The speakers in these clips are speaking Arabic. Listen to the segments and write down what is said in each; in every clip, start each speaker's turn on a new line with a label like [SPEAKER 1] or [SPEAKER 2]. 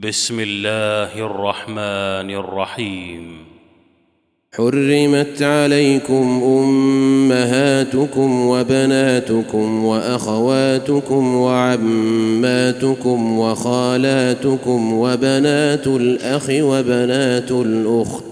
[SPEAKER 1] بسم الله الرحمن الرحيم.
[SPEAKER 2] حرمت عليكم أمهاتكم وبناتكم وأخواتكم وعماتكم وخالاتكم وبنات الأخ وبنات الأخت.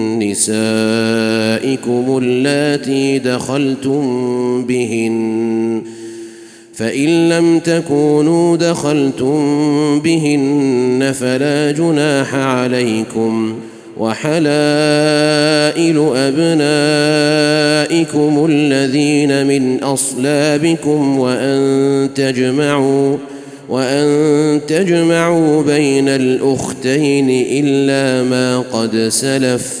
[SPEAKER 2] نسائكم اللاتي دخلتم بهن فإن لم تكونوا دخلتم بهن فلا جناح عليكم وحلائل أبنائكم الذين من أصلابكم وأن تجمعوا وأن تجمعوا بين الأختين إلا ما قد سلف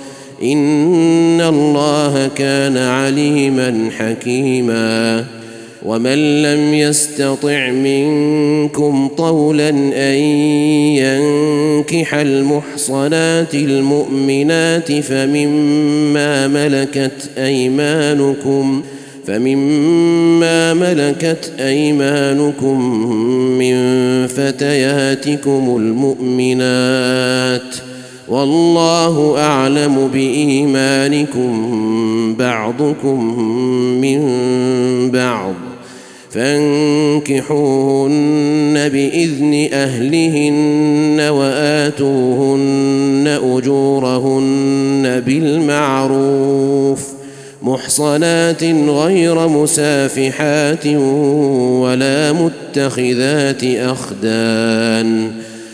[SPEAKER 2] ان الله كان عليما حكيما. ومن لم يستطع منكم طولا ان ينكح المحصنات المؤمنات فمما ملكت ايمانكم فمما ملكت ايمانكم من فتياتكم المؤمنات والله أعلم بإيمانكم بعضكم من بعض فانكحوهن بإذن أهلهن وآتوهن أجورهن بالمعروف محصنات غير مسافحات ولا متخذات أخدان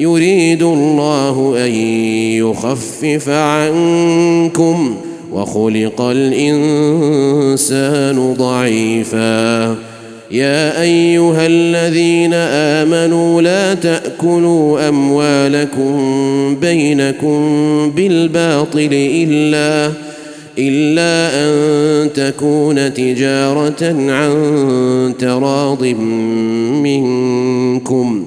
[SPEAKER 2] يريد الله أن يخفف عنكم وخلق الإنسان ضعيفا. يا أيها الذين آمنوا لا تأكلوا أموالكم بينكم بالباطل إلا إلا أن تكون تجارة عن تراض منكم.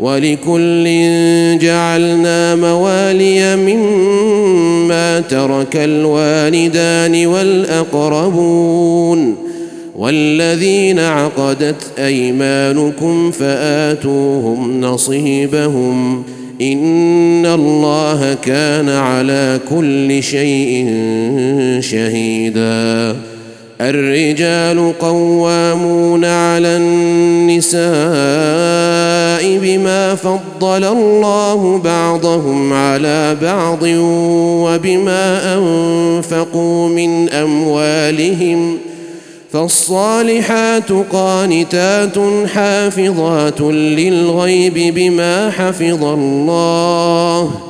[SPEAKER 2] ولكل جعلنا موالي مما ترك الوالدان والأقربون والذين عقدت أيمانكم فآتوهم نصيبهم إن الله كان على كل شيء شهيدا الرجال قوامون على النساء بما فضل الله بعضهم على بعض وبما أنفقوا من أموالهم فالصالحات قانتات حافظات للغيب بما حفظ الله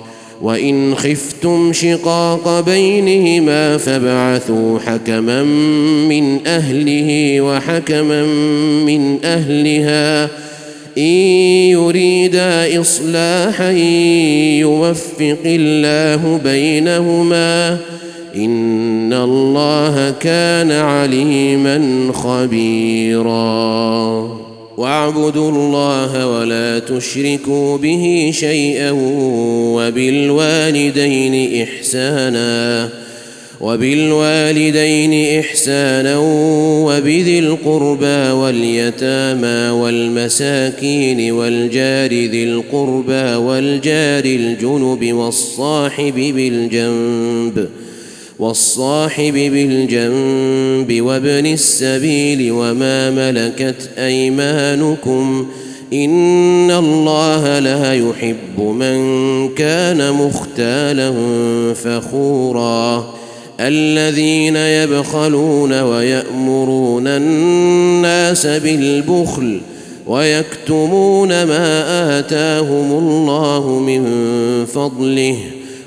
[SPEAKER 2] وإن خفتم شقاق بينهما فابعثوا حكما من أهله وحكما من أهلها. إن يريدا إصلاحا يوفق الله بينهما. إن الله كان عليما خبيرا. واعبدوا الله ولا تشركوا به شيئا وبالوالدين إحسانا وبالوالدين إحسانا وبذي القربى واليتامى والمساكين والجار ذي القربى والجار الجنب والصاحب بالجنب. والصاحب بالجنب وابن السبيل وما ملكت أيمانكم إن الله لا يحب من كان مختالا فخورا. الذين يبخلون ويأمرون الناس بالبخل ويكتمون ما آتاهم الله من فضله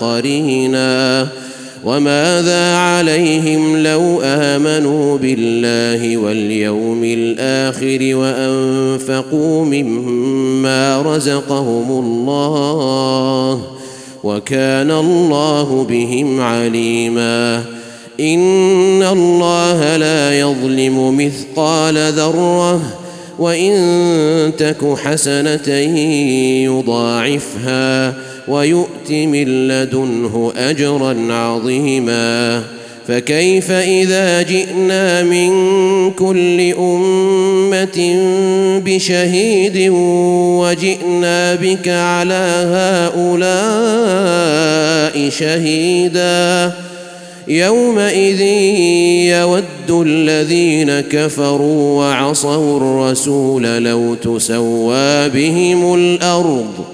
[SPEAKER 2] قرينا وماذا عليهم لو آمنوا بالله واليوم الآخر وأنفقوا مما رزقهم الله وكان الله بهم عليما إن الله لا يظلم مثقال ذرة وإن تك حسنة يضاعفها ويؤت من لدنه أجرا عظيما. فكيف إذا جئنا من كل أمة بشهيد وجئنا بك على هؤلاء شهيدا؟ يومئذ يود الذين كفروا وعصوا الرسول لو تسوى بهم الأرض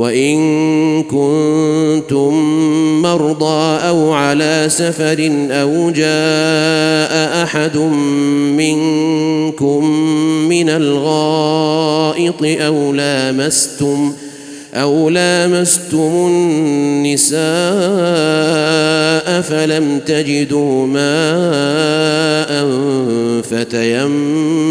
[SPEAKER 2] وإن كنتم مرضى أو على سفر أو جاء أحد منكم من الغائط أو لامستم أو لامستم النساء فلم تجدوا ماء فتيمموا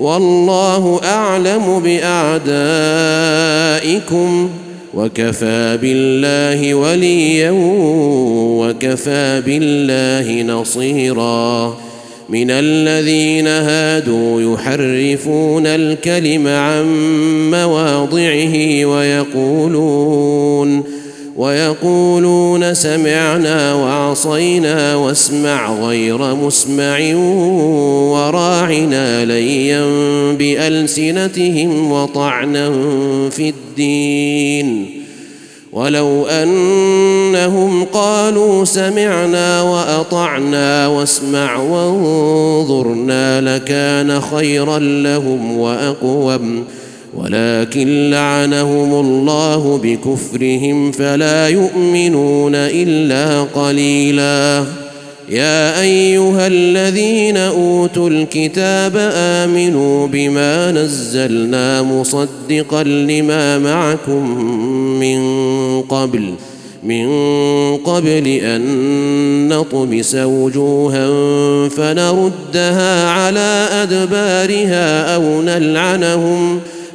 [SPEAKER 2] والله أعلم بأعدائكم وكفى بالله وليا وكفى بالله نصيرا. من الذين هادوا يحرفون الكلم عن مواضعه ويقولون ويقولون سمعنا وعصينا واسمع غير مسمع وراعنا ليا بألسنتهم وطعنا في الدين. ولو أنهم قالوا سمعنا وأطعنا واسمع وانظرنا لكان خيرا لهم وأقوم. ولكن لعنهم الله بكفرهم فلا يؤمنون إلا قليلا. يا أيها الذين أوتوا الكتاب آمنوا بما نزلنا مصدقا لما معكم من قبل من قبل أن نطمس وجوها فنردها على أدبارها أو نلعنهم.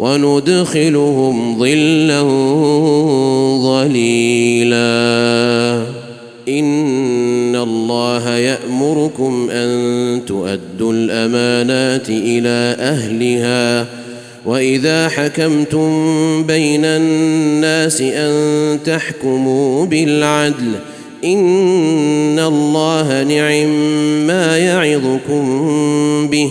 [SPEAKER 2] وندخلهم ظلا ظليلا. إن الله يأمركم أن تؤدوا الأمانات إلى أهلها. وإذا حكمتم بين الناس أن تحكموا بالعدل إن الله نعم ما يعظكم به.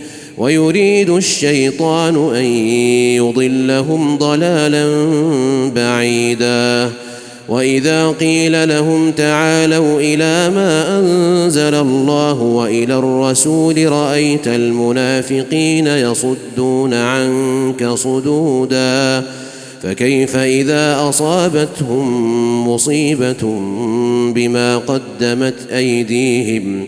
[SPEAKER 2] ويريد الشيطان أن يضلهم ضلالا بعيدا. وإذا قيل لهم تعالوا إلى ما أنزل الله وإلى الرسول رأيت المنافقين يصدون عنك صدودا. فكيف إذا أصابتهم مصيبة بما قدمت أيديهم؟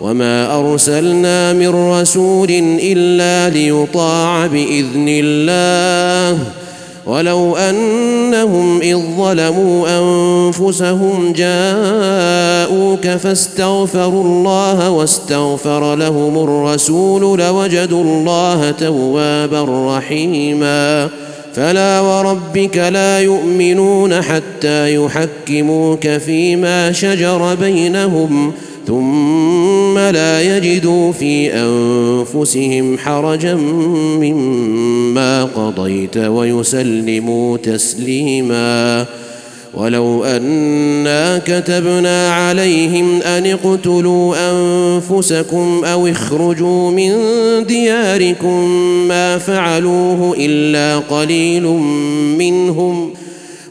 [SPEAKER 2] وما ارسلنا من رسول الا ليطاع باذن الله ولو انهم اذ ظلموا انفسهم جاءوك فاستغفروا الله واستغفر لهم الرسول لوجدوا الله توابا رحيما فلا وربك لا يؤمنون حتى يحكموك فيما شجر بينهم ثم لا يجدوا في أنفسهم حرجا مما قضيت ويسلموا تسليما. ولو أنا كتبنا عليهم أن اقتلوا أنفسكم أو اخرجوا من دياركم ما فعلوه إلا قليل منهم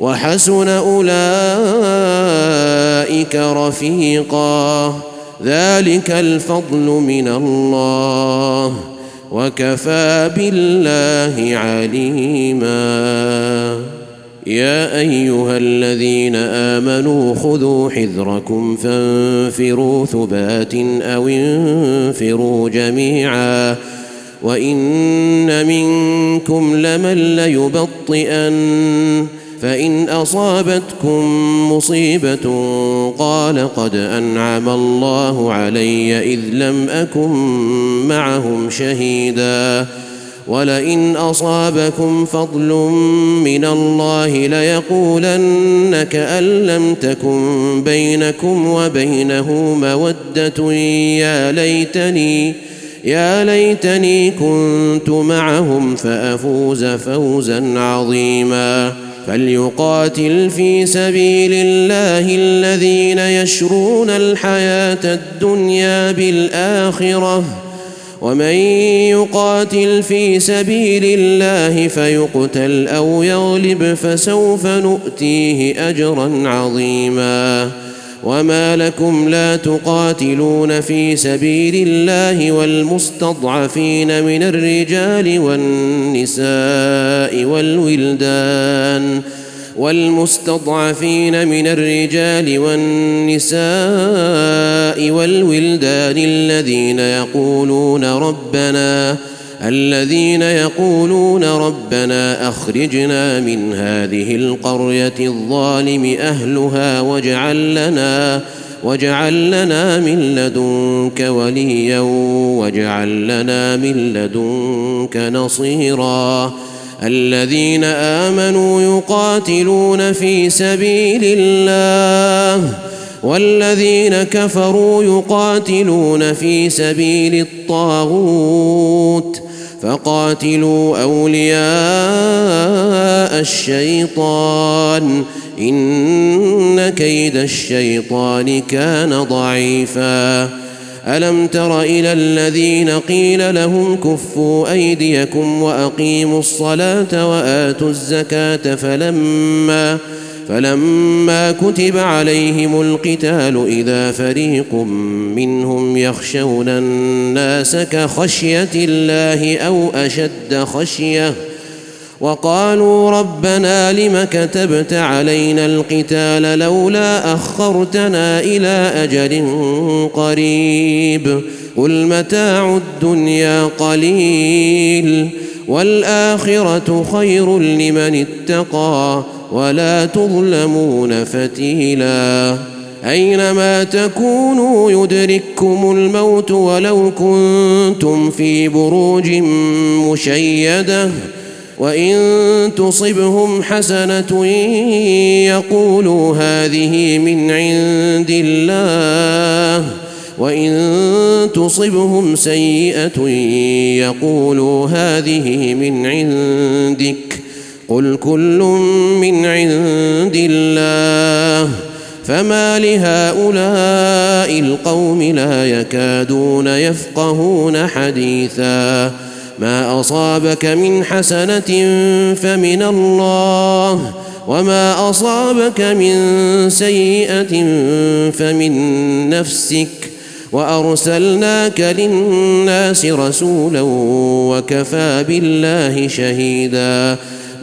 [SPEAKER 2] وحسن أولئك رفيقا. ذلك الفضل من الله. وكفى بالله عليما. يا أيها الذين آمنوا خذوا حذركم فانفروا ثبات أو انفروا جميعا. وإن منكم لمن ليبطئن. فإن أصابتكم مصيبة قال قد أنعم الله علي إذ لم أكن معهم شهيدا ولئن أصابكم فضل من الله ليقولن كأن لم تكن بينكم وبينه مودة يا ليتني يا ليتني كنت معهم فأفوز فوزا عظيما فليقاتل في سبيل الله الذين يشرون الحياة الدنيا بالآخرة. ومن يقاتل في سبيل الله فيقتل أو يغلب فسوف نؤتيه أجرا عظيما. وما لكم لا تقاتلون في سبيل الله والمستضعفين من الرجال والنساء والولدان والمستضعفين من الرجال والنساء والولدان الذين يقولون ربنا الذين يقولون ربنا أخرجنا من هذه القرية الظالم أهلها واجعل لنا واجعل لنا من لدنك وليا واجعل لنا من لدنك نصيرا. الذين آمنوا يقاتلون في سبيل الله والذين كفروا يقاتلون في سبيل الطاغوت. فقاتلوا أولياء الشيطان. إن كيد الشيطان كان ضعيفا. ألم تر إلى الذين قيل لهم كفوا أيديكم وأقيموا الصلاة وآتوا الزكاة فلما فلما كتب عليهم القتال إذا فريق منهم يخشون الناس كخشية الله أو أشد خشية وقالوا ربنا لم كتبت علينا القتال لولا أخرتنا إلى أجل قريب قل متاع الدنيا قليل والآخرة خير لمن اتقى ولا تظلمون فتيلا. أينما تكونوا يدرككم الموت ولو كنتم في بروج مشيدة وإن تصبهم حسنة يقولوا هذه من عند الله وإن تصبهم سيئة يقولوا هذه من عندك. قل كل من عند الله فما لهؤلاء القوم لا يكادون يفقهون حديثا ما أصابك من حسنة فمن الله وما أصابك من سيئة فمن نفسك وأرسلناك للناس رسولا وكفى بالله شهيدا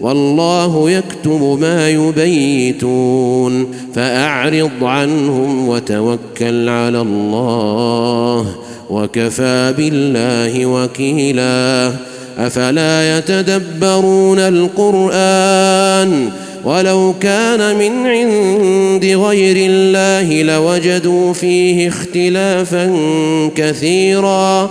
[SPEAKER 2] والله يكتب ما يبيتون فأعرض عنهم وتوكل على الله وكفى بالله وكيلا أفلا يتدبرون القرآن ولو كان من عند غير الله لوجدوا فيه اختلافا كثيرا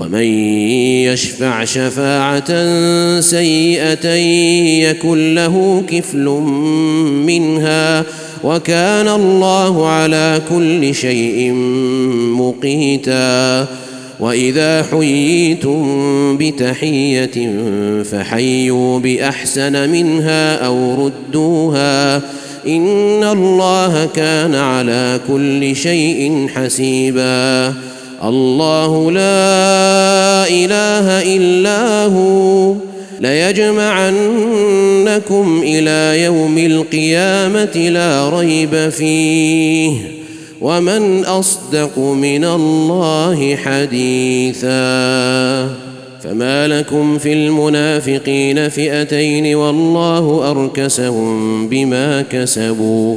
[SPEAKER 2] ومن يشفع شفاعة سيئة يكن له كفل منها وكان الله على كل شيء مقيتا. وإذا حييتم بتحية فحيوا بأحسن منها أو ردوها إن الله كان على كل شيء حسيبا. الله لا إله إلا هو. ليجمعنكم إلى يوم القيامة لا ريب فيه. ومن أصدق من الله حديثا. فما لكم في المنافقين فئتين والله أركسهم بما كسبوا.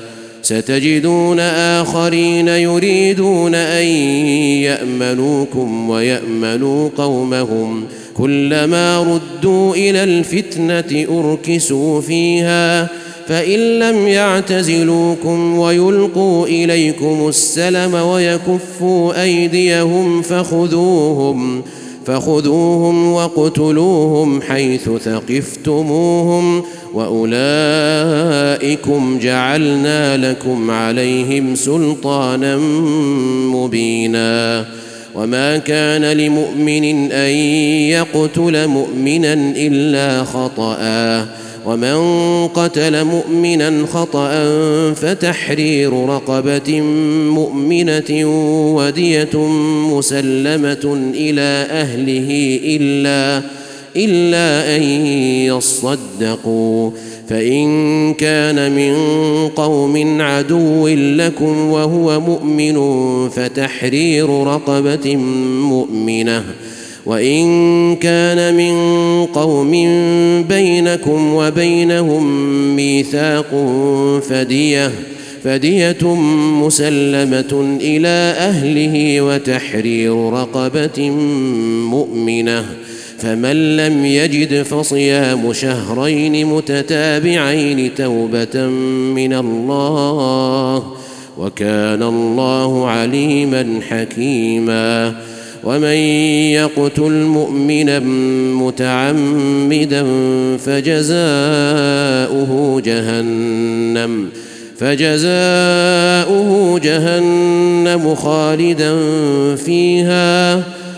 [SPEAKER 2] ستجدون آخرين يريدون أن يأمنوكم ويأمنوا قومهم. كلما ردوا إلى الفتنة أركسوا فيها. فإن لم يعتزلوكم ويلقوا إليكم السلم ويكفوا أيديهم فخذوهم فخذوهم واقتلوهم حيث ثقفتموهم. واولئكم جعلنا لكم عليهم سلطانا مبينا وما كان لمؤمن ان يقتل مؤمنا الا خطأ ومن قتل مؤمنا خطأ فتحرير رقبة مؤمنة ودية مسلمة إلى أهله إلا إلا أن يصدقوا. فإن كان من قوم عدو لكم وهو مؤمن فتحرير رقبة مؤمنة. وإن كان من قوم بينكم وبينهم ميثاق فدية فدية مسلمة إلى أهله وتحرير رقبة مؤمنة. فمن لم يجد فصيام شهرين متتابعين توبة من الله وكان الله عليما حكيما ومن يقتل مؤمنا متعمدا فجزاؤه جهنم فجزاؤه جهنم خالدا فيها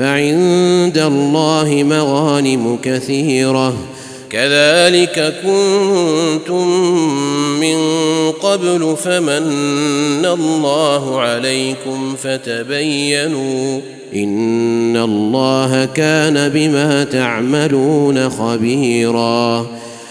[SPEAKER 2] فعند الله مغانم كثيرة. كذلك كنتم من قبل فمن الله عليكم فتبينوا إن الله كان بما تعملون خبيرا.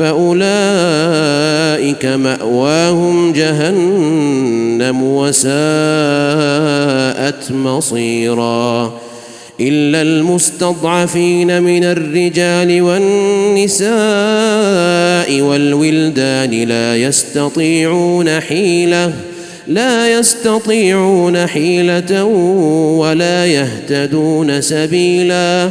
[SPEAKER 2] فأولئك مأواهم جهنم وساءت مصيرا. إلا المستضعفين من الرجال والنساء والولدان لا يستطيعون حيلة لا يستطيعون حيلة ولا يهتدون سبيلا.